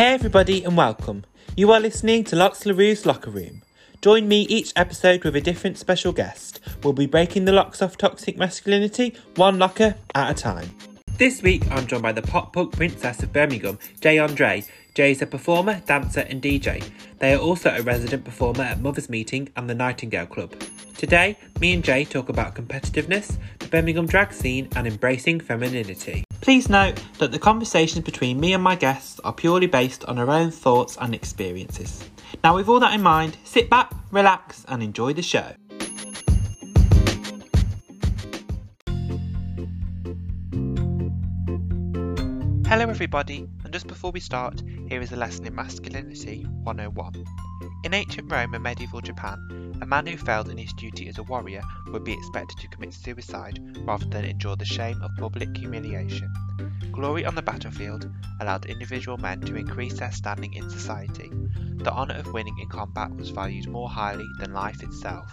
Hey everybody and welcome. You are listening to Locques LaRoux's Locker Room. Join me each episode with a different special guest. We'll be breaking the locks off toxic masculinity, one locker at a time. This week I'm joined by the pop punk princess of Birmingham, Jay Andre. Jay is a performer, dancer and DJ. They are also a resident performer at Mother's Meeting and the Nightingale Club. Today, me and Jay talk about competitiveness, the Birmingham drag scene and embracing femininity. Please note that the conversations between me and my guests are purely based on our own thoughts and experiences. Now, with all that in mind, sit back, relax, and enjoy the show. Hello, everybody, and just before we start, here is a lesson in masculinity 101. In ancient Rome and medieval Japan, a man who failed in his duty as a warrior would be expected to commit suicide rather than endure the shame of public humiliation. Glory on the battlefield allowed individual men to increase their standing in society. The honour of winning in combat was valued more highly than life itself.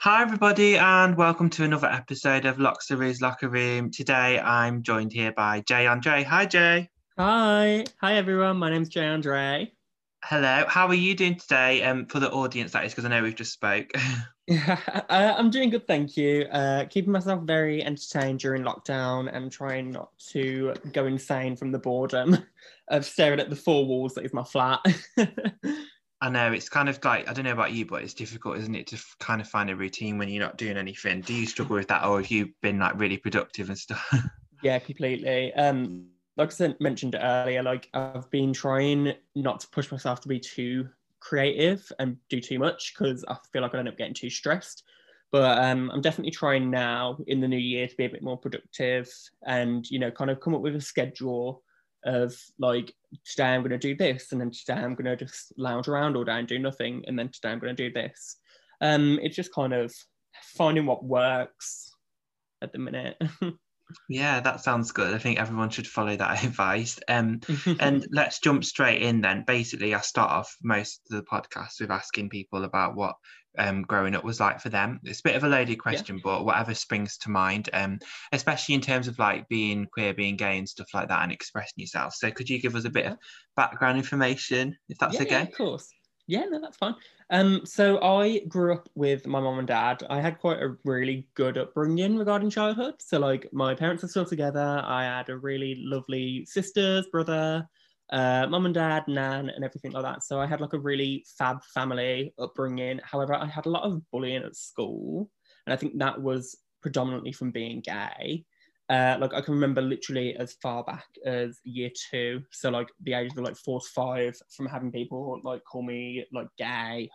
Hi, everybody, and welcome to another episode of Locques LaRoux's Locker Room. Today, I'm joined here by Jay Andre. Hi, Jay. Hi, hi everyone. My name's Jay Andre. Hello. How are you doing today? Um, for the audience, that is, because I know we've just spoke. Yeah, uh, I'm doing good, thank you. Uh, keeping myself very entertained during lockdown and trying not to go insane from the boredom of staring at the four walls that is my flat. I know it's kind of like I don't know about you, but it's difficult, isn't it, to f- kind of find a routine when you're not doing anything. Do you struggle with that, or have you been like really productive and stuff? yeah, completely. Um, like I mentioned earlier, like I've been trying not to push myself to be too creative and do too much because I feel like I end up getting too stressed. But um, I'm definitely trying now in the new year to be a bit more productive and you know kind of come up with a schedule of like today I'm going to do this, and then today I'm going to just lounge around all day and do nothing, and then today I'm going to do this. Um, it's just kind of finding what works at the minute. yeah, that sounds good. I think everyone should follow that advice. Um, and let's jump straight in then. Basically, I start off most of the podcast with asking people about what um, growing up was like for them. It's a bit of a loaded question, yeah. but whatever springs to mind, um, especially in terms of like being queer, being gay, and stuff like that, and expressing yourself. So, could you give us a bit of background information, if that's yeah, okay? Yeah, of course. Yeah, no, that's fine. Um, so I grew up with my mom and dad. I had quite a really good upbringing regarding childhood. So like my parents are still together. I had a really lovely sisters, brother, uh, mum and dad, nan, and everything like that. So I had like a really fab family upbringing. However, I had a lot of bullying at school, and I think that was predominantly from being gay. Uh, like I can remember literally as far back as year two, so like the age of like four to five, from having people like call me like gay,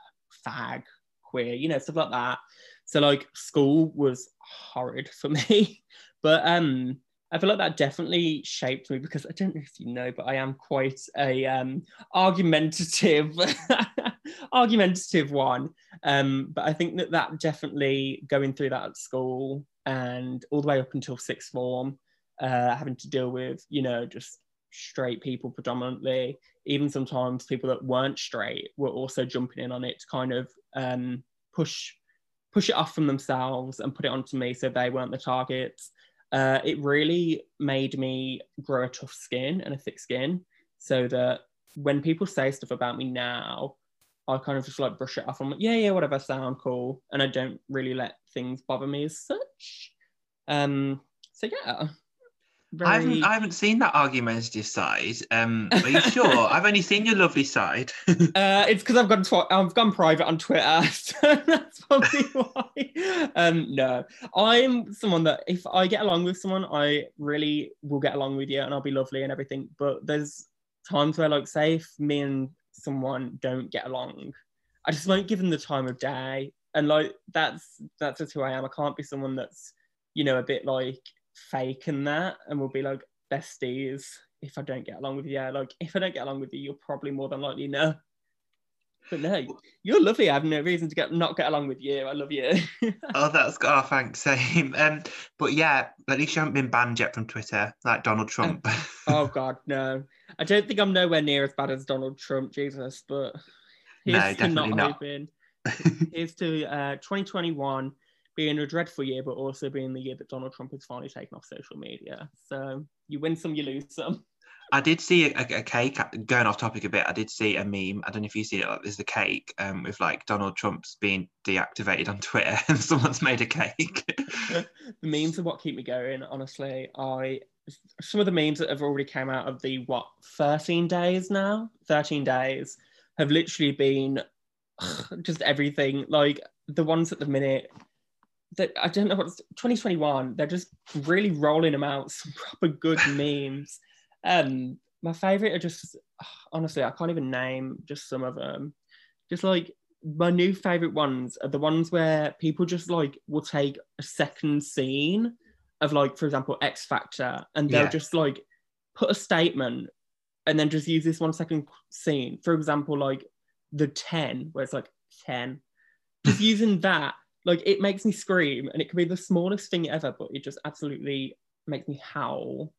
fag, queer, you know, stuff like that. So like school was horrid for me, but um, I feel like that definitely shaped me because I don't know if you know, but I am quite a um, argumentative, argumentative one. Um, but I think that that definitely going through that at school and all the way up until sixth form, uh, having to deal with you know just straight people predominantly, even sometimes people that weren't straight were also jumping in on it to kind of um, push push it off from themselves and put it onto me so they weren't the targets uh, it really made me grow a tough skin and a thick skin so that when people say stuff about me now, I kind of just like brush it off. I'm like, yeah, yeah, whatever, sound cool. And I don't really let things bother me as such. Um, so yeah. Very... I haven't I haven't seen that argumentative side. Um, are you sure? I've only seen your lovely side. uh, it's because I've gone tw- I've gone private on Twitter, so that's probably why. Um, no, I'm someone that if I get along with someone, I really will get along with you, and I'll be lovely and everything. But there's times where, like, say, if me and someone don't get along, I just won't give them the time of day, and like that's that's just who I am. I can't be someone that's you know a bit like fake and that and we'll be like besties if I don't get along with you. Yeah, like if I don't get along with you, you're probably more than likely no. But no, you're lovely. I have no reason to get not get along with you. I love you. oh, that's oh, thanks. Same. Um, but yeah, at least you haven't been banned yet from Twitter, like Donald Trump. oh God, no. I don't think I'm nowhere near as bad as Donald Trump, Jesus. But he's no, definitely not. Hoping. here's to uh, 2021 being a dreadful year, but also being the year that Donald Trump has finally taken off social media. So you win some, you lose some. I did see a, a, cake going off topic a bit. I did see a meme. I don't know if you see it. There's the cake um, with like Donald Trump's being deactivated on Twitter, and someone's made a cake. the memes are what keep me going. Honestly, I some of the memes that have already come out of the what 13 days now, 13 days have literally been just everything. Like the ones at the minute that I don't know what's 2021. They're just really rolling them out some proper good memes. Um, my favorite are just honestly, I can't even name just some of them. Just like my new favorite ones are the ones where people just like will take a second scene of like, for example, X Factor, and they'll yeah. just like put a statement and then just use this one second scene. For example, like the 10, where it's like 10. Just using that, like it makes me scream and it can be the smallest thing ever, but it just absolutely makes me howl.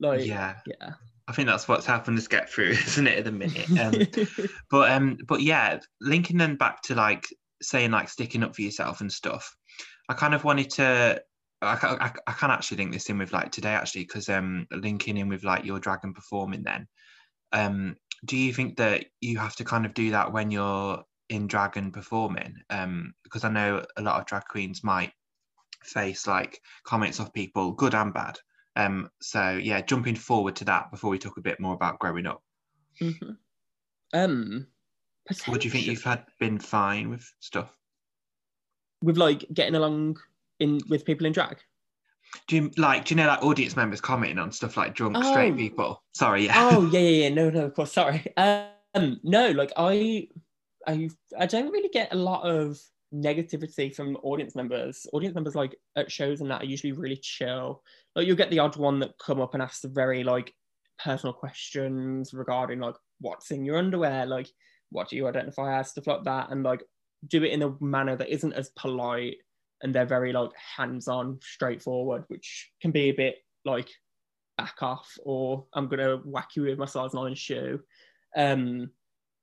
Like yeah. Yeah. I think that's what's helping us get through, isn't it, at the minute? Um, but um, but yeah, linking them back to like saying like sticking up for yourself and stuff. I kind of wanted to. I, I, I can actually link this in with like today actually because um linking in with like your dragon performing then um do you think that you have to kind of do that when you're in drag and performing? Um because i know a lot of drag queens might face like comments of people good and bad. Um so yeah jumping forward to that before we talk a bit more about growing up. Mm-hmm. um what do you think you've had been fine with stuff? With like getting along in with people in drag do you like do you know like audience members commenting on stuff like drunk oh. straight people sorry yeah oh yeah yeah yeah no no of course sorry um no like i I I don't really get a lot of negativity from audience members. Audience members like at shows and that are usually really chill. Like you'll get the odd one that come up and ask the very like personal questions regarding like what's in your underwear, like what do you identify as, stuff like that, and like do it in a manner that isn't as polite and they're very like hands-on, straightforward, which can be a bit like back off or I'm gonna whack you with my size nine shoe. Um,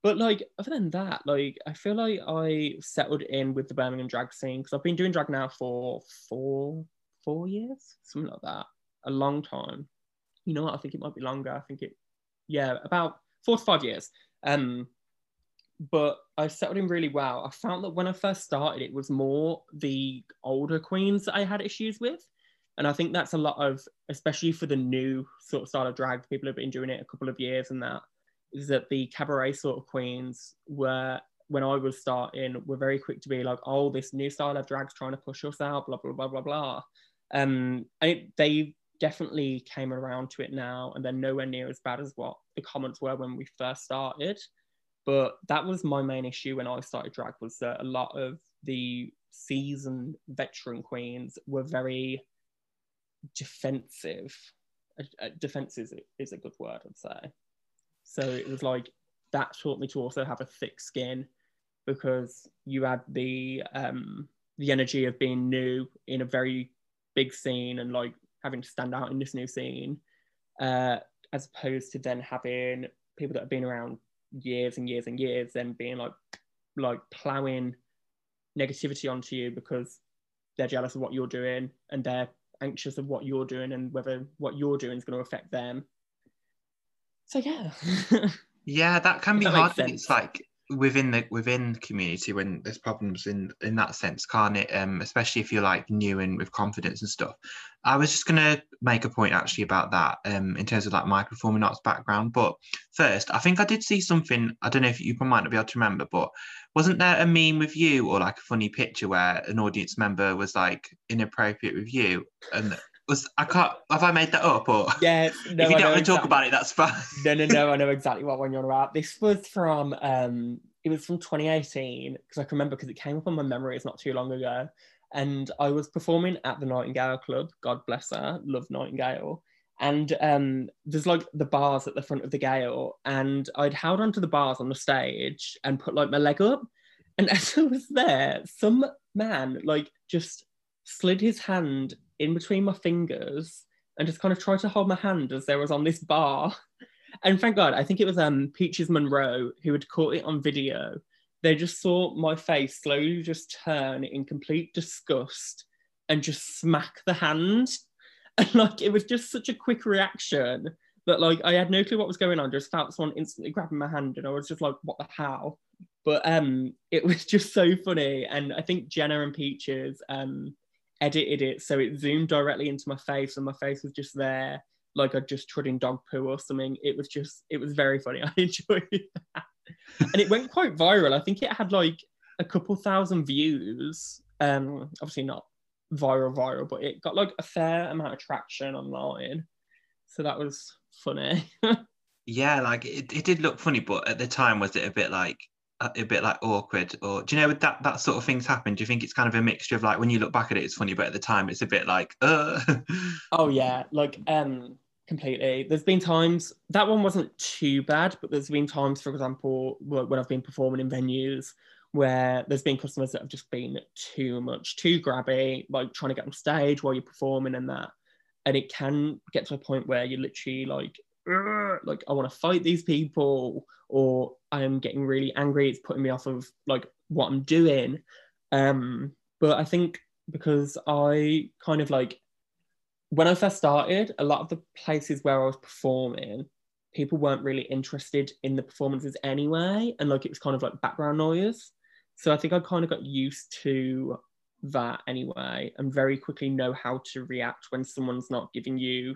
but like other than that, like I feel like I settled in with the Birmingham drag scene because I've been doing drag now for four four years, something like that, a long time. You know what? I think it might be longer. I think it, yeah, about four to five years. Um, but I settled in really well. I found that when I first started, it was more the older queens that I had issues with. And I think that's a lot of, especially for the new sort of style of drag, people have been doing it a couple of years and that is that the cabaret sort of queens were when I was starting were very quick to be like, oh, this new style of drag's trying to push us out, blah blah blah blah blah. Um, and it, they definitely came around to it now, and they're nowhere near as bad as what the comments were when we first started. But that was my main issue when I started drag was that a lot of the seasoned veteran queens were very defensive. Uh, defensive is a good word, I'd say. So it was like that taught me to also have a thick skin because you had the um, the energy of being new in a very big scene and like having to stand out in this new scene, uh, as opposed to then having people that have been around years and years and years then being like like plowing negativity onto you because they're jealous of what you're doing and they're anxious of what you're doing and whether what you're doing is going to affect them so yeah. yeah, that can be that hard. It's like within the within the community when there's problems in in that sense can't it? Um especially if you're like new and with confidence and stuff. I was just gonna make a point actually about that um in terms of like my performing arts background. But first i think i did see something i don't know if you might not be able to remember but wasn't there a meme with you or like a funny picture where an audience member was like inappropriate with you and was I can't have I made that up or? Yeah no, if you don't want to talk about it that's fine. No no no I know exactly what one you're on about. This was from um it was from 2018 because I can remember because it came up on my memory it's not too long ago. And I was performing at the Nightingale Club God bless her love Nightingale. And um there's like the bars at the front of the gale and I'd held onto the bars on the stage and put like my leg up. And as I was there some man like just slid his hand in between my fingers and just kind of tried to hold my hand as there was on this bar. And thank God, I think it was um, Peaches Monroe who had caught it on video they just saw my face slowly just turn in complete disgust and just smack the hand. And like it was just such a quick reaction that like I had no clue what was going on. Just felt someone instantly grabbing my hand, and I was just like, "What the hell?" But um, it was just so funny, and I think Jenna and Peaches um edited it so it zoomed directly into my face, and my face was just there, like I'd just trod in dog poo or something. It was just, it was very funny. I enjoyed that, and it went quite viral. I think it had like a couple thousand views. Um, obviously not viral viral, but it got like a fair amount of traction online. So that was funny. yeah, like it, it did look funny, but at the time was it a bit like a bit like awkward or do you know that that sort of things happen do you think it's kind of a mixture of like when you look back at it it's funny but at the time it's a bit like uh oh yeah like um completely there's been times that one wasn't too bad but there's been times for example when i've been performing in venues where there's been customers that have just been too much, too grabby, like trying to get on stage while you're performing and that. And it can get to a point where you're literally like, like I want to fight these people, or I am getting really angry. It's putting me off of like what I'm doing. Um, but I think because I kind of like when I first started, a lot of the places where I was performing, people weren't really interested in the performances anyway, and like it was kind of like background noise. So I think I kind of got used to that anyway and very quickly know how to react when someone's not giving you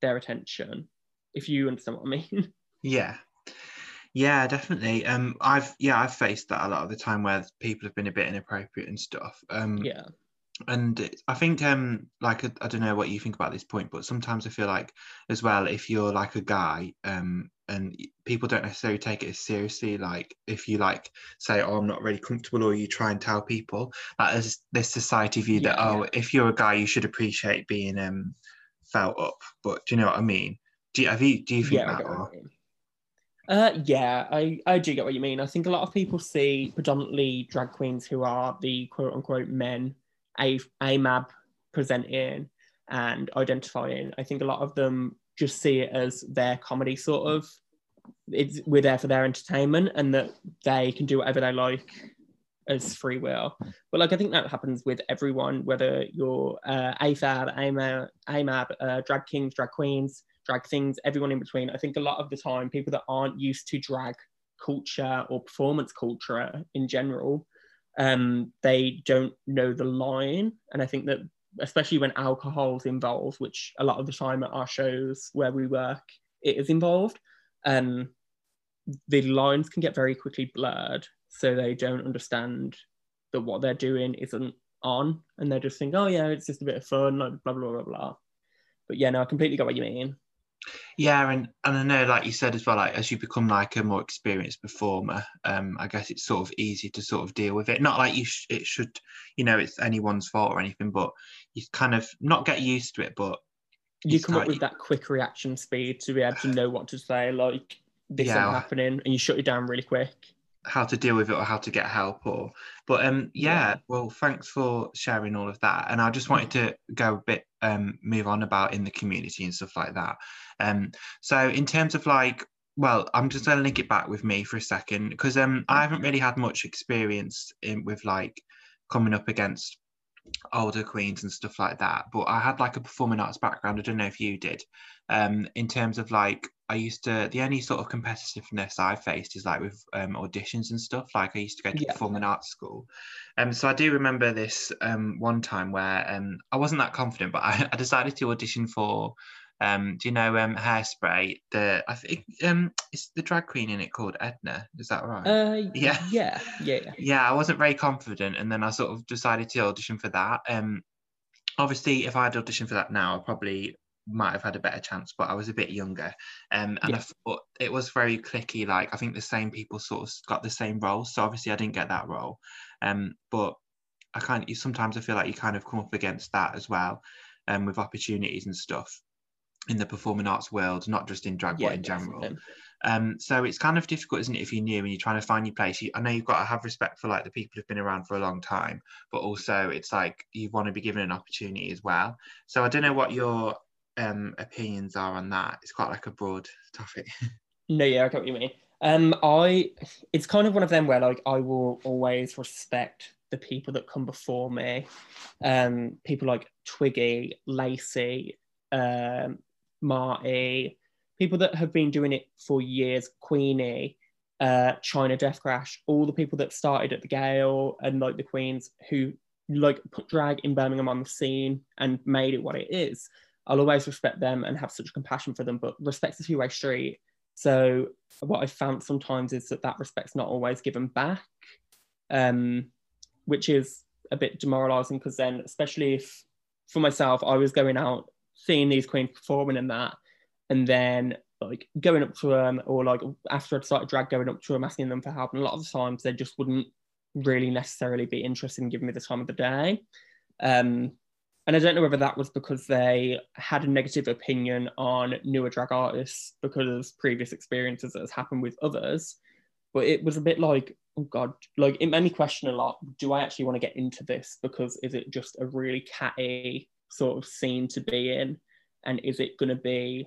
their attention, if you understand what I mean. Yeah. Yeah, definitely. Um, I've yeah, I've faced that a lot of the time where people have been a bit inappropriate and stuff. Um, yeah and I think um like I, I, don't know what you think about this point, but sometimes I feel like as well if you're like a guy um and people don't necessarily take it as seriously like if you like say oh I'm not really comfortable or you try and tell people that there's this society view yeah, that oh yeah. if you're a guy you should appreciate being um felt up but do you know what I mean do you have you do you think yeah, that? Uh, yeah, I, I do get what you mean. I think a lot of people see predominantly drag queens who are the quote unquote men a AMAB presenting and identifying. I think a lot of them just see it as their comedy sort of. It's we're there for their entertainment and that they can do whatever they like as free will. But like I think that happens with everyone, whether you're uh, AFAB, AMAB, AMAB uh, drag kings, drag queens, drag things, everyone in between. I think a lot of the time, people that aren't used to drag culture or performance culture in general um, they don't know the line. And I think that especially when alcohol's involved, which a lot of the time at our shows where we work, it is involved, um, the lines can get very quickly blurred. So they don't understand that what they're doing isn't on, and they just think, oh yeah, it's just a bit of fun, like blah blah blah blah. But yeah, no, I completely got what you mean. Yeah, and and I know, like you said as well, like as you become like a more experienced performer, um, I guess it's sort of easy to sort of deal with it. Not like you, sh- it should, you know, it's anyone's fault or anything, but you kind of not get used to it, but you come up with that quick reaction speed to be able to know what to say, like this yeah. is happening, and you shut it down really quick how to deal with it or how to get help or but um yeah, yeah, well thanks for sharing all of that and i just wanted to go a bit um move on about in the community and stuff like that. Um so in terms of like well i'm just going to link it back with me for a second because um i haven't really had much experience in with like coming up against older queens and stuff like that but i had like a performing arts background. I don't know if you did. Um in terms of like I used to the only sort of competitiveness I faced is like with um, auditions and stuff. Like I used to go to yeah. performing arts school, um, so I do remember this um, one time where um, I wasn't that confident, but I, I decided to audition for. Um, do you know um, Hairspray? The I think um, it's the drag queen in it called Edna. Is that right? Uh, yeah, yeah, yeah. Yeah, I wasn't very confident, and then I sort of decided to audition for that. Um, obviously, if I had auditioned for that now, I probably might have had a better chance, but I was a bit younger. Um, and yeah. I thought it was very clicky. Like I think the same people sort of got the same role. So obviously I didn't get that role. Um, but I kind of you sometimes I feel like you kind of come up against that as well, um, with opportunities and stuff in the performing arts world, not just in drag, yeah, but in general. Um, so it's kind of difficult, isn't it, if you're new and you're trying to find your place. You, I know you've got to have respect for like the people who've been around for a long time, but also it's like you want to be given an opportunity as well. So I don't know what your um, opinions are on that. It's quite like a broad topic. no, yeah, I get what you mean. Um, I it's kind of one of them where like I will always respect the people that come before me. Um, people like Twiggy, Lacey, um, Marty, people that have been doing it for years, Queenie, uh, China Death Crash, all the people that started at the Gale and like the Queens who like put drag in Birmingham on the scene and made it what it is. I'll always respect them and have such compassion for them, but respect's a two-way street. So what I've found sometimes is that that respect's not always given back, um, which is a bit demoralizing because then, especially if for myself, I was going out seeing these queens performing and that, and then like going up to them or like after I'd started drag going up to them asking them for help, and a lot of the times they just wouldn't really necessarily be interested in giving me the time of the day. Um, and I don't know whether that was because they had a negative opinion on newer drag artists because of previous experiences that has happened with others. But it was a bit like, oh God, like it made me question a lot. Do I actually want to get into this? Because is it just a really catty sort of scene to be in? And is it going to be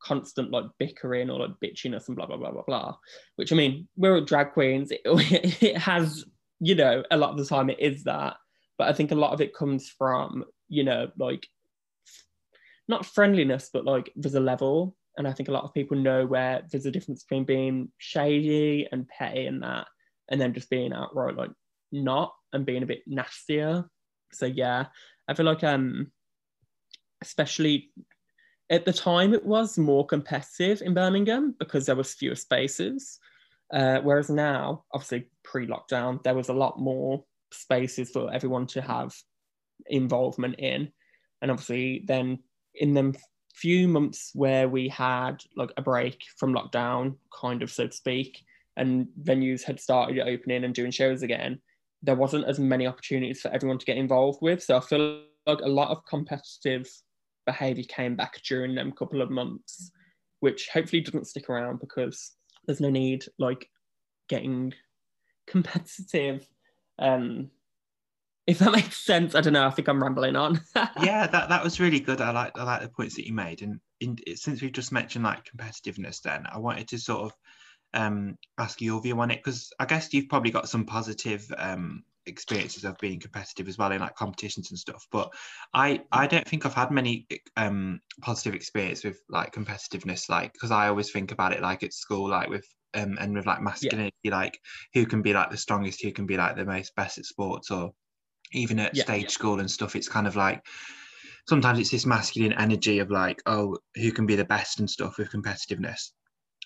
constant like bickering or like bitchiness and blah, blah, blah, blah, blah? Which I mean, we're drag queens. It, it has, you know, a lot of the time it is that. But I think a lot of it comes from you know, like not friendliness, but like there's a level. And I think a lot of people know where there's a difference between being shady and petty and that, and then just being outright like not and being a bit nastier. So yeah, I feel like um especially at the time it was more competitive in Birmingham because there was fewer spaces. Uh, whereas now, obviously pre-lockdown, there was a lot more spaces for everyone to have involvement in. And obviously, then in them few months where we had like a break from lockdown, kind of so to speak, and venues had started opening and doing shows again, there wasn't as many opportunities for everyone to get involved with. So I feel like a lot of competitive behavior came back during them couple of months, which hopefully doesn't stick around because there's no need like getting competitive um if that makes sense. I don't know. I think I'm rambling on. yeah, that, that was really good. I like I like the points that you made. And in, since we've just mentioned like competitiveness, then I wanted to sort of um, ask your view on it because I guess you've probably got some positive um, experiences of being competitive as well in like competitions and stuff. But I I don't think I've had many um, positive experience with like competitiveness, like because I always think about it like at school, like with um, and with like masculinity, yeah. like who can be like the strongest, who can be like the most best at sports or even at yeah, stage yeah. school and stuff it's kind of like sometimes it's this masculine energy of like oh who can be the best and stuff with competitiveness.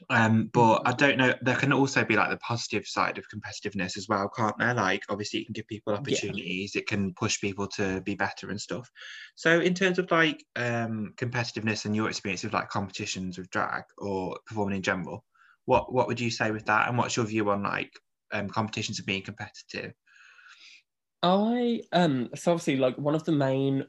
Um but i don't know there can also be like the positive side of competitiveness as well can't there? Like obviously it can give people opportunities yeah. it can push people to be better and stuff. So in terms of like um competitiveness and your experience of like competitions with drag or performing in general what what would you say with that? And what's your view on like um competitions of being competitive I um so obviously like one of the main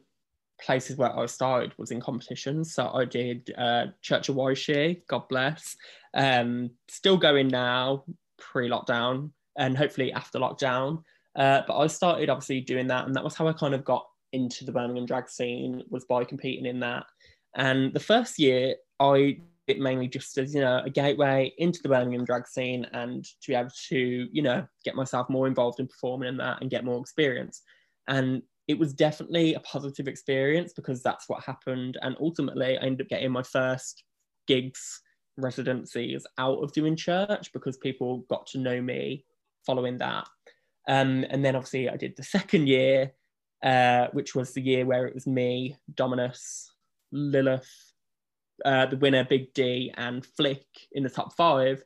places where I started was in competitions. So I did uh, Church of Wyshie, God bless. Um, still going now, pre-lockdown, and hopefully after lockdown. Uh, but I started obviously doing that, and that was how I kind of got into the Birmingham drag scene was by competing in that. And the first year, I it mainly just as you know a gateway into the Birmingham drag scene and to be able to you know get myself more involved in performing in that and get more experience. And it was definitely a positive experience because that's what happened. And ultimately I ended up getting my first gigs residencies out of doing church because people got to know me following that. Um, and then obviously I did the second year uh, which was the year where it was me Dominus Lilith uh, the winner Big D and Flick in the top five.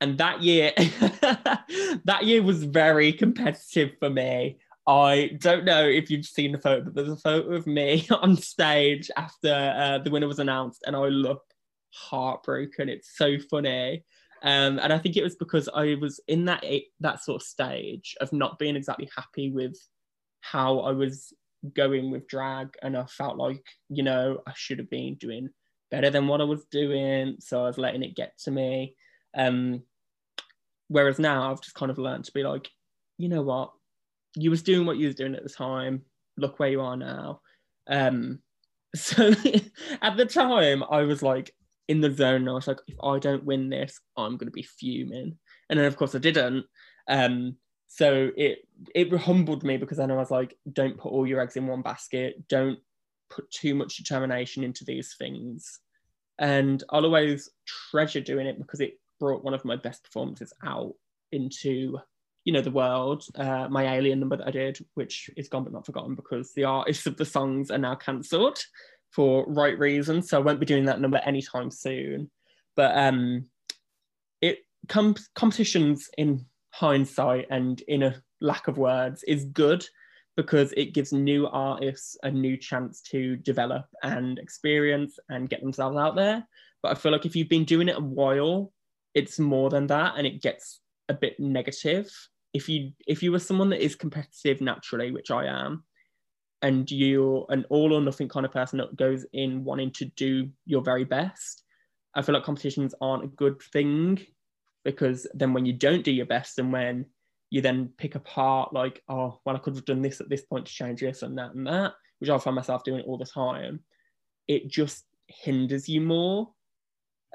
And that year, that year was very competitive for me. I don't know if you've seen the photo, but there's a photo of me on stage after uh, the winner was announced, and I look heartbroken. It's so funny. Um, and I think it was because I was in that that sort of stage of not being exactly happy with how I was going with drag, and I felt like you know I should have been doing better than what I was doing. So I was letting it get to me. Um, whereas now I've just kind of learned to be like, you know what? You was doing what you was doing at the time. Look where you are now. Um, so at the time, I was like in the zone. I was like, if I don't win this, I'm going to be fuming. And then, of course, I didn't. Um, so it it humbled me because then I was like, don't put all your eggs in one basket. Don't put too much determination into these things. And I'll always treasure doing it because it brought one of my best performances out into you know the world. Uh, my alien number that i did which is gone but not forgotten because the artists of the songs are now cancelled for right reasons so i won't be doing that number anytime soon. But um it com- competitions in hindsight and in a lack of words is good because it gives new artists a new chance to develop and experience and get themselves out there. But i feel like if you've been doing it a while it's more than that and it gets a bit negative. If you if you were someone that is competitive naturally which i am and you're an all or nothing kind of person that goes in wanting to do your very best i feel like competitions aren't a good thing because then when you don't do your best and when you then pick apart like oh well i could have done this at this point to change this and that and that which i find myself doing all the time it just hinders you more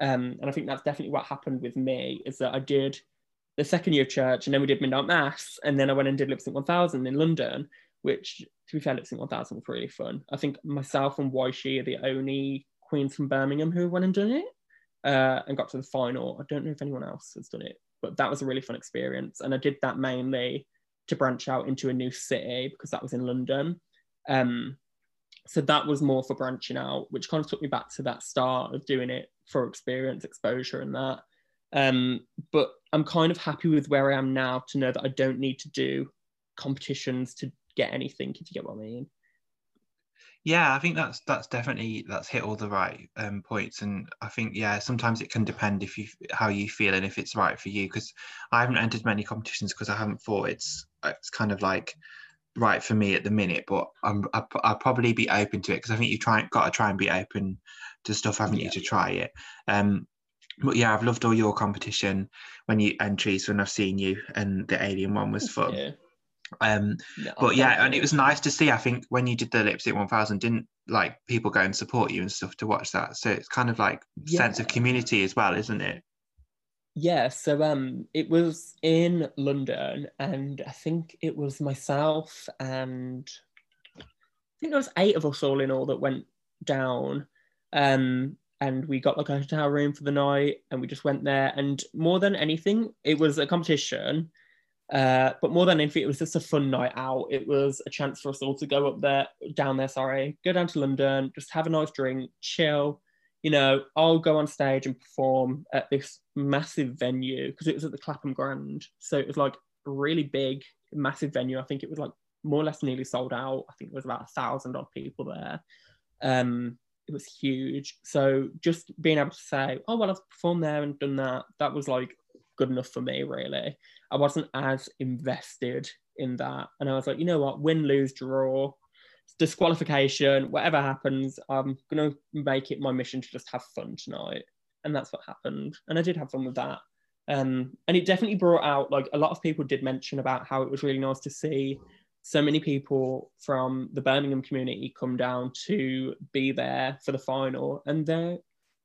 um, and i think that's definitely what happened with me is that i did the second year of church, and then we did Midnight Mass, and then I went and did Lip Sync 1000 in London, which, to be fair, Lip Sync 1000 was really fun. I think myself and Waishi are the only queens from Birmingham who went and done it uh, and got to the final. I don't know if anyone else has done it, but that was a really fun experience. And I did that mainly to branch out into a new city because that was in London. Um, so that was more for branching out, which kind of took me back to that start of doing it for experience, exposure, and that. Um, but I'm kind of happy with where I am now to know that I don't need to do competitions to get anything, if you get what I mean. Yeah, I think that's that's definitely that's hit all the right um, points, and I think yeah, sometimes it can depend if you how you feel and if it's right for you. Because I haven't entered many competitions because I haven't thought it's it's kind of like right for me at the minute. But I'm I, will probably be open to it because I think you try got to try and be open to stuff, haven't yeah. you, to try it. Um, but yeah, I've loved all your competition when you entries when I've seen you, and the alien one was fun. Yeah. Um, no, but yeah, and it was nice to see. I think when you did the Lip Sync 1000, didn't like people go and support you and stuff to watch that. So it's kind of like yeah. sense of community as well, isn't it? Yeah. So um, it was in London, and I think it was myself and I think there was eight of us all in all that went down. Um, and we got like a hotel room for the night and we just went there and more than anything it was a competition uh, but more than anything it was just a fun night out. It was a chance for us all to go up there down there sorry go down to london just have a nice drink chill. You know i'll go on stage and perform at this massive venue because it was at the clapham grand. So it was like really big massive venue. I think it was like more or less nearly sold out. I think there was about a thousand odd people there. Um it was huge. So just being able to say, oh well, I've performed there and done that, that was like good enough for me, really. I wasn't as invested in that. And I was like, you know what, win, lose, draw, disqualification, whatever happens, I'm gonna make it my mission to just have fun tonight. And that's what happened. And I did have fun with that. Um, and it definitely brought out like a lot of people did mention about how it was really nice to see so many people from the Birmingham community come down to be there for the final. And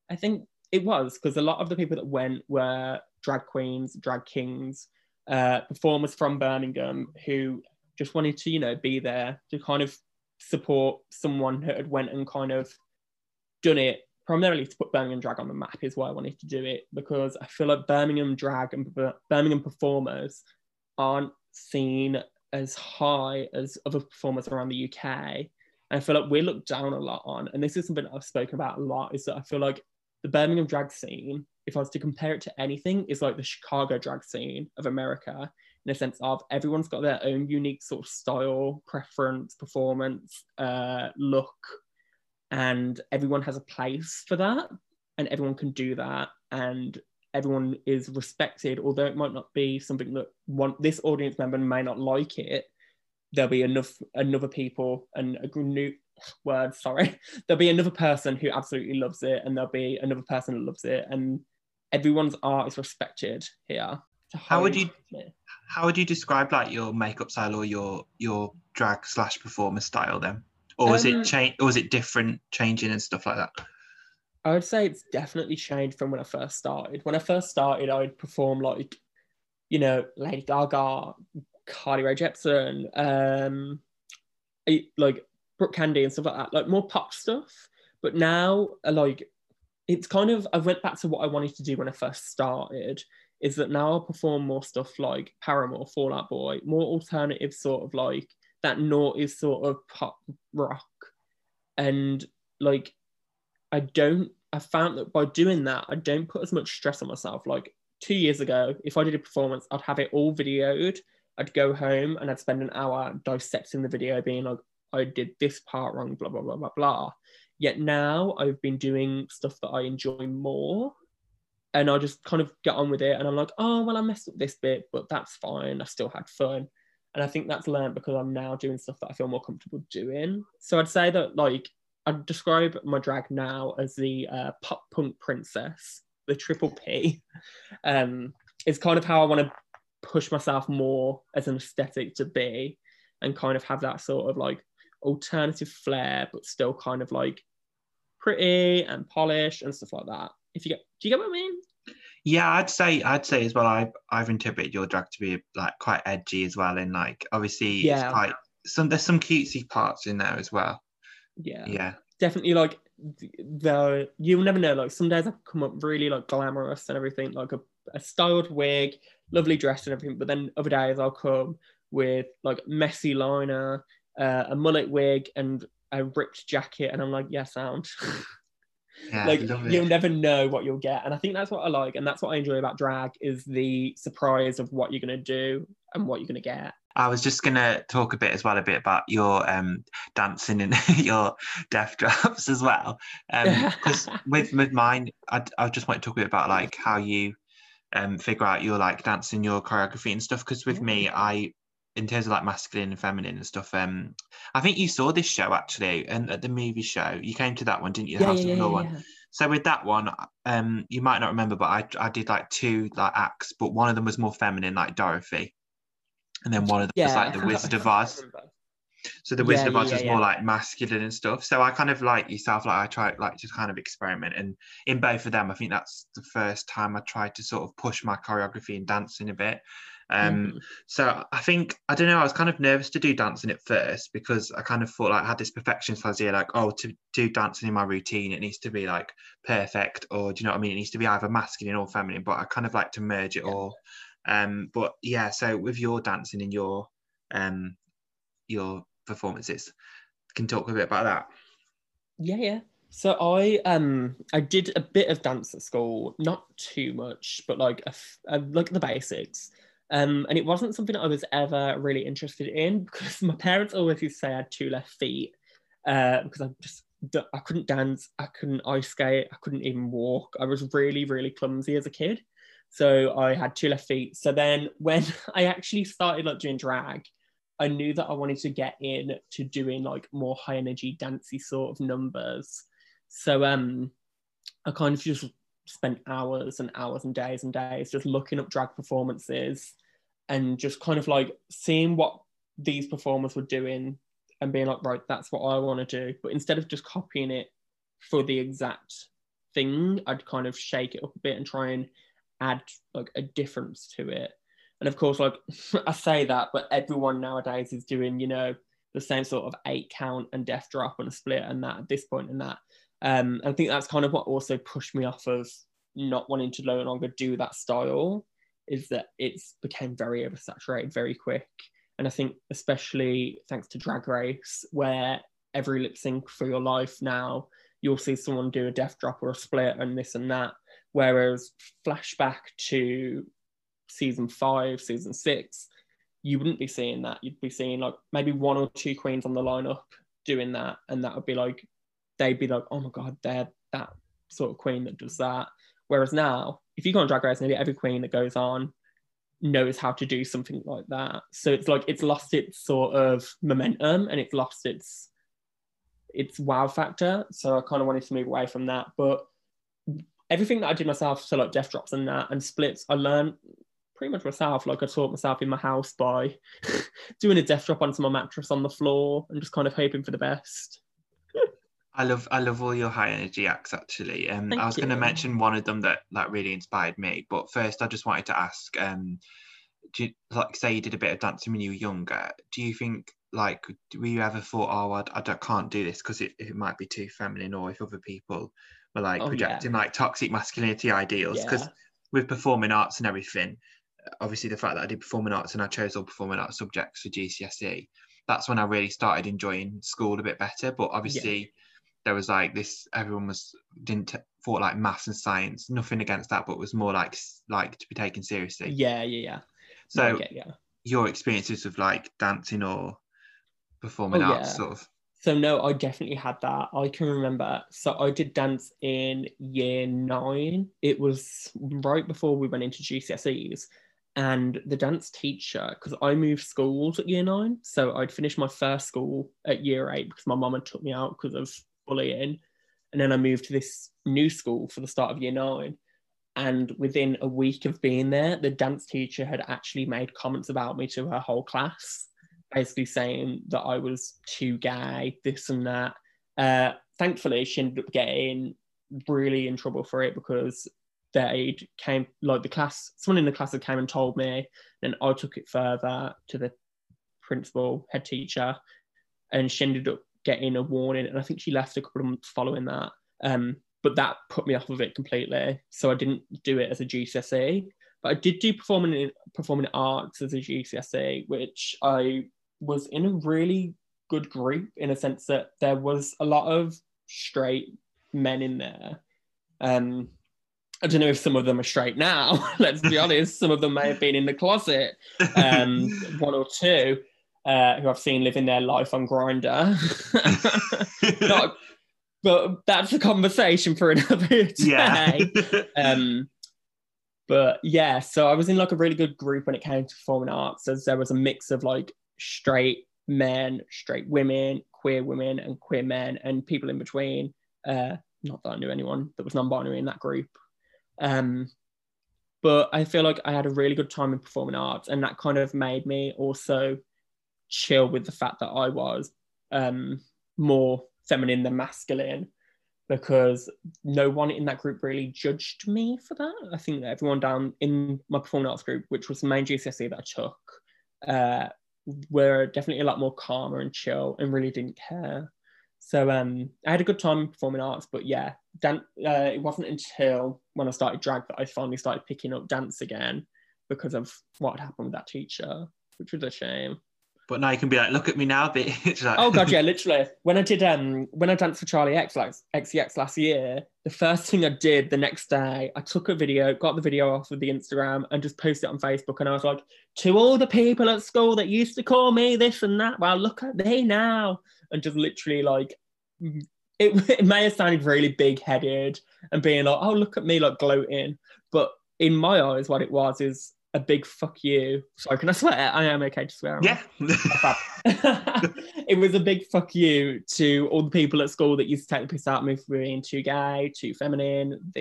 I think it was because a lot of the people that went were drag queens, drag kings, uh, performers from Birmingham who just wanted to, you know, be there to kind of support someone who had went and kind of done it primarily to put Birmingham drag on the map is why I wanted to do it because I feel like Birmingham drag and Birmingham performers aren't seen as high as other performers around the UK. And I feel like we're looked down a lot on. And this is something I've spoken about a lot is that I feel like the Birmingham drag scene, if I was to compare it to anything, is like the Chicago drag scene of America in a sense of everyone's got their own unique sort of style, preference, performance, uh, look, and everyone has a place for that, and everyone can do that. And everyone is respected, although it might not be something that one this audience member may not like it. There'll be enough another people and a new word, sorry. There'll be another person who absolutely loves it, and there'll be another person that loves it, and everyone's art is respected here. How would you how would you describe like your makeup style or your your drag slash performer style then? Or was um, it change or was it different changing and stuff like that? I would say it's definitely changed from when I first started. When I first started, I'd perform like, you know, Lady Gaga, Carly Rae Jepsen, um, like Brooke Candy and stuff like that, like more pop stuff. But now, uh, like, it's kind of I went back to what I wanted to do when I first started. Is that now I perform more stuff like Paramore, Fall Out Boy, more alternative sort of like that naughty sort of pop rock, and like I don't. I found that by doing that, I don't put as much stress on myself. Like two years ago, if I did a performance, I'd have it all videoed. I'd go home and I'd spend an hour dissecting the video, being like, I did this part wrong, blah, blah, blah, blah, blah. Yet now I've been doing stuff that I enjoy more. And I just kind of get on with it. And I'm like, oh, well, I messed up this bit, but that's fine. I still had fun. And I think that's learned because I'm now doing stuff that I feel more comfortable doing. So I'd say that, like, I'd describe my drag now as the uh, pop punk princess, the triple P. Um, it's kind of how I want to push myself more as an aesthetic to be and kind of have that sort of like alternative flair, but still kind of like pretty and polished and stuff like that. If you get, do you get what I mean? Yeah, I'd say I'd say as well. I I've interpreted your drag to be like quite edgy as well, and like obviously yeah. it's quite some there's some cutesy parts in there as well. Yeah, yeah, definitely. Like the you'll never know. Like some days I come up really like glamorous and everything, like a, a styled wig, lovely dress and everything. But then other days I'll come with like messy liner, uh, a mullet wig, and a ripped jacket, and I'm like, yeah, sound. Yeah, like you'll never know what you'll get, and I think that's what I like, and that's what I enjoy about drag is the surprise of what you're gonna do and what you're gonna get. I was just gonna talk a bit as well, a bit about your um, dancing and your death drops as well, because um, with with mine, I, I just want to talk a bit about like how you um, figure out your like dancing, your choreography and stuff. Because with me, I in terms of like masculine and feminine and stuff. Um, I think you saw this show actually, and at the movie show, you came to that one, didn't you? The yeah, House yeah, of yeah, one. So with that one, um, you might not remember, but I I did like two like acts, but one of them was more feminine, like Dorothy, and then one of them was like the Wizard of Oz. So the Wizard of Oz was more like masculine and stuff. So I kind of like yourself, like I tried like to kind of experiment, and in both of them, I think that's the first time I tried to sort of push my choreography and dancing a bit. Um, mm-hmm. So I think I don't know. I was kind of nervous to do dancing at first because I kind of thought like I had this perfectionist idea, like oh, to do dancing in my routine, it needs to be like perfect, or do you know what I mean? It needs to be either masculine or feminine. But I kind of like to merge it yeah. all. Um, but yeah, so with your dancing and your um your performances, can talk a bit about that. Yeah, yeah. So I um I did a bit of dance at school, not too much, but like a, a, like the basics. Um, and it wasn't something I was ever really interested in because my parents always used to say I had two left feet uh, because I just I couldn't dance, I couldn't ice skate, I couldn't even walk. I was really really clumsy as a kid, so I had two left feet. So then when I actually started like doing drag, I knew that I wanted to get in to doing like more high energy dancey sort of numbers. So um, I kind of just spent hours and hours and days and days just looking up drag performances and just kind of like seeing what these performers were doing and being like, right, that's what I want to do. But instead of just copying it for the exact thing, I'd kind of shake it up a bit and try and add like a difference to it. And of course, like I say that, but everyone nowadays is doing, you know, the same sort of eight count and death drop and a split and that at this point and that. Um, I think that's kind of what also pushed me off of not wanting to no longer do that style is that it's became very oversaturated very quick. And I think especially thanks to Drag Race, where every lip sync for your life now, you'll see someone do a death drop or a split and this and that. Whereas flashback to season five, season six, you wouldn't be seeing that. You'd be seeing like maybe one or two queens on the lineup doing that, and that would be like they'd be like, oh my god, they're that sort of queen that does that. Whereas now, if you go on Drag Race, nearly every queen that goes on knows how to do something like that. So it's like it's lost its sort of momentum and it's lost its its wow factor. So I kind of wanted to move away from that. But everything that I did myself, so like death drops and that and splits, I learned pretty much myself. Like I taught myself in my house by doing a death drop onto my mattress on the floor and just kind of hoping for the best. I love I love all your high energy acts actually. Um, Thank I was going to mention one of them that like really inspired me, but first I just wanted to ask, um, do you, like say you did a bit of dancing when you were younger? Do you think like were you ever thought, oh, I, I can't do this because it, it might be too feminine, or if other people were like Oh, yeah. projecting like toxic masculinity ideals? Because Yeah. with performing arts and everything, obviously the fact that I did performing arts and I chose all performing arts subjects for GCSE, that's when I really started enjoying school a bit better. But obviously, there was like this. Everyone was didn't thought like maths and science. Nothing against that, but was more like like to be taken seriously. Yeah, yeah, yeah. So No, I get ya. your experiences of like dancing or performing Oh, arts, yeah. sort of. So no, I definitely had that. I can remember. So I did dance in year nine. It was right before we went into GCSEs, and the dance teacher, because I moved schools at year nine, so I'd finished my first school at year eight because my mum had took me out because of bullying, and then I moved to this new school for the start of year nine. And within a week of being there, the dance teacher had actually made comments about me to her whole class basically saying that I was too gay, this and that. Uh, thankfully, she ended up getting really in trouble for it because they came, like the class, someone in the class came and told me, and I took it further to the principal, head teacher, and she ended up getting a warning. And I think she left a couple of months following that. Um, but that put me off of it completely. So I didn't do it as a GCSE. But I did do performing in, performing arts as a GCSE, which I was in a really good group in a sense that there was a lot of straight men in there. Um, I don't know if some of them are straight now. Let's be honest. Some of them may have been in the closet. Um, one or two uh, who I've seen living their life on Grindr. But that's a conversation for another day yeah. um but yeah so i was in like a really good group when it came to performing arts as there was a mix of like straight men straight women queer women and queer men and people in between uh not that i knew anyone that was non-binary in that group um but i feel like i had a really good time in performing arts and that kind of made me also chill with the fact that i was um more feminine than masculine because no one in that group really judged me for that. I think that everyone down in my performing arts group, which was the main GCSE that I took, uh, were definitely a lot more calmer and chill and really didn't care. So um, I had a good time in performing arts, but yeah, dan- uh, it wasn't until when I started drag that I finally started picking up dance again because of what had happened with that teacher, which was a shame. but now you can be like, look at me now, bitch. Like- Oh god, yeah, literally. When I did um when I danced for Charli X like XCX last year, the first thing I did the next day, I took a video, got the video off of the Instagram and just posted it on Facebook and I was like, to all the people at school that used to call me this and that, well look at they now. And just literally like mm-hmm. it, it may have sounded really big headed and being like, oh look at me like gloating. But in my eyes, what it was is a big fuck you. Sorry, can I swear? I am okay to swear. yeah. it was a big fuck you to all the people at school that used to take the piss out of me for being too gay, too feminine,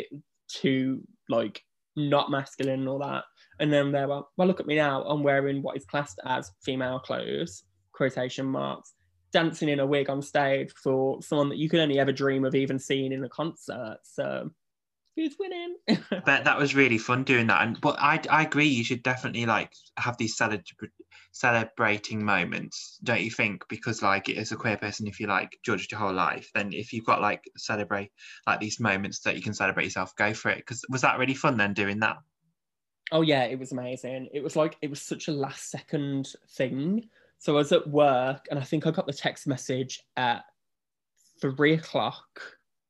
too like not masculine and all that. And then they were, well, look at me now. I'm wearing what is classed as female clothes, quotation marks, dancing in a wig on stage for someone that you could only ever dream of even seeing in a concert. So who's winning? but that was really fun doing that and but i i agree you should definitely like have these celebra- celebrating moments don't you think because like as a queer person if you like judged your whole life then if you've got like celebrate like these moments that you can celebrate yourself go for it because was that really fun then doing that Oh yeah, it was amazing. It was like it was such a last second thing. So I was at work and I think I got the text message at three o'clock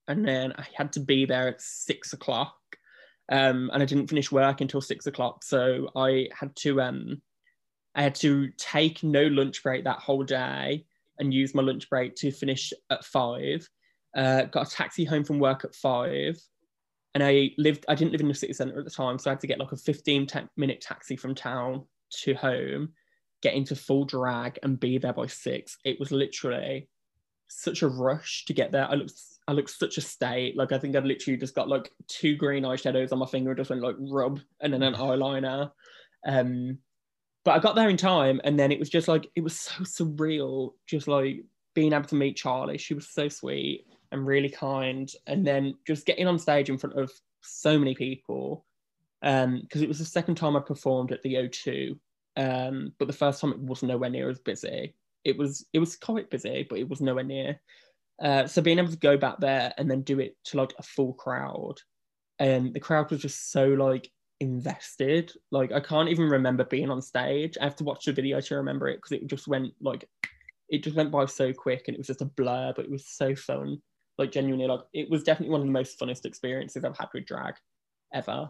and then I had to be there at six o'clock. Um, and I didn't finish work until six o'clock. So I had to um I had to take no lunch break that whole day and use my lunch break to finish at five. Uh, got a taxi home from work at five and I lived I didn't live in the city centre at the time, so I had to get like a 15 minute taxi from town to home, get into full drag and be there by six. It was literally such a rush to get there. I looked I looked such a state. Like I think I'd literally just got like two green eyeshadows on my finger, just went like rub and then an eyeliner. Um but I got there in time and then it was just like it was so surreal, just like being able to meet Charli. She was so sweet. and really kind. And then just getting on stage in front of so many people, because um, it was the second time I performed at the O2, um, but the first time it was nowhere near as busy. It was it was quite busy, but it was nowhere near. Uh, so being able to go back there and then do it to like a full crowd, and the crowd was just so like invested. Like I can't even remember being on stage. I have to watch the video to remember it because it just went like it just went by so quick and it was just a blur, but it was so fun. Like genuinely, like it was definitely one of the most funnest experiences I've had with drag ever.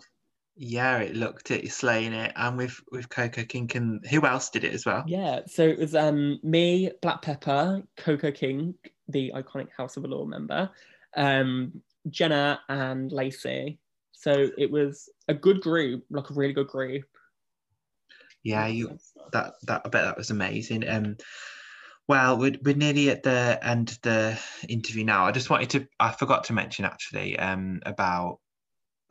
Yeah, it looked it, slaying it, and with with Coco Kink and who else did it as well? Yeah, so it was um me, Black Pepper, Coco Kink, the iconic House of Allure member, um, Jenna and Lacey. So it was a good group, like a really good group. Yeah, you that that I bet that was amazing. Um, well, we're, we're nearly at the end of the interview now. I just wanted to I forgot to mention actually um about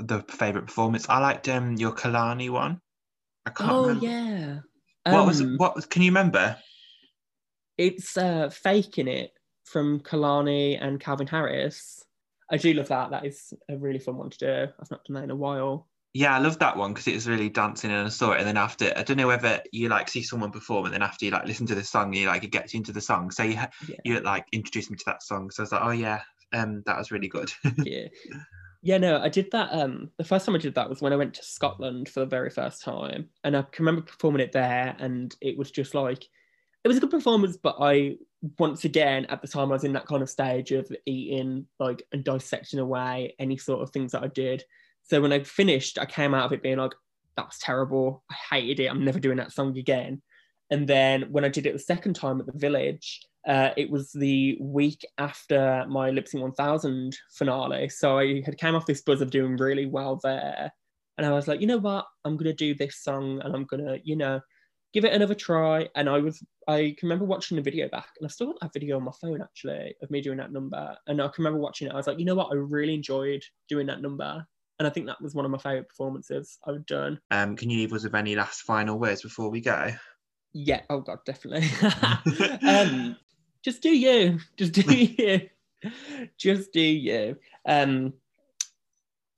the favorite performance. I liked um your Kehlani one. I can't Oh remember. yeah. What was Um, what was? Can you remember? It's uh, faking it from Kehlani and Calvin Harris. I do love that. That is a really fun one to do. I've not done that in a while. Yeah, I love that one because it was really dancing and I saw it. And then after, I don't know whether you like see someone perform and then after you like listen to the song, you like it gets you into the song. So you Yeah. you like introduced me to that song. So I was like, oh yeah, um, that was really good. yeah. Yeah, no, I did that. Um, the first time I did that was when I went to Scotland for the very first time, and I can remember performing it there, and it was just like, it was a good performance, but I once again at the time I was in that kind of stage of eating like and dissecting away any sort of things that I did. So when I finished, I came out of it being like, that was terrible. I hated it. I'm never doing that song again. And then when I did it the second time at the village, uh, it was the week after my Lip Sync 1000 finale. So I had came off this buzz of doing really well there. And I was like, you know what? I'm going to do this song and I'm going to, you know, give it another try. And I was, I can remember watching the video back and I still got that video on my phone actually of me doing that number. And I can remember watching it. I was like, you know what? I really enjoyed doing that number. And I think that was one of my favorite performances I've done. um, can you leave us with any last final words before we go? Yeah. Oh God, definitely. um, just do you. Just do you. Just do you. Um,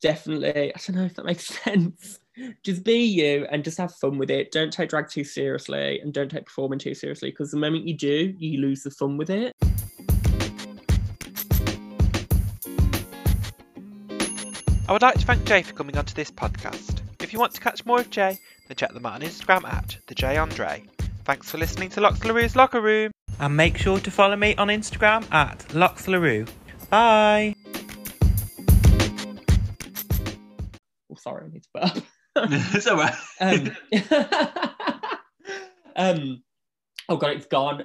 definitely. I don't know if that makes sense. Just be you and just have fun with it. Don't take drag too seriously and don't take performing too seriously because the moment you do, you lose the fun with it. I would like to thank Jay for coming onto this podcast. If you want to catch more of Jay, then check them out on Instagram at the Jay Andre. Thanks for listening to Locques LaRoux's Locker Room. And make sure to follow me on Instagram at Locques LaRoux. Bye. Oh, sorry, I need to burp. it's all right. um, um, oh God, it's gone.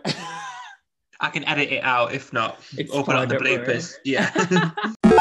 I can edit it out if not. It's or put it on the don't bloopers. Yeah.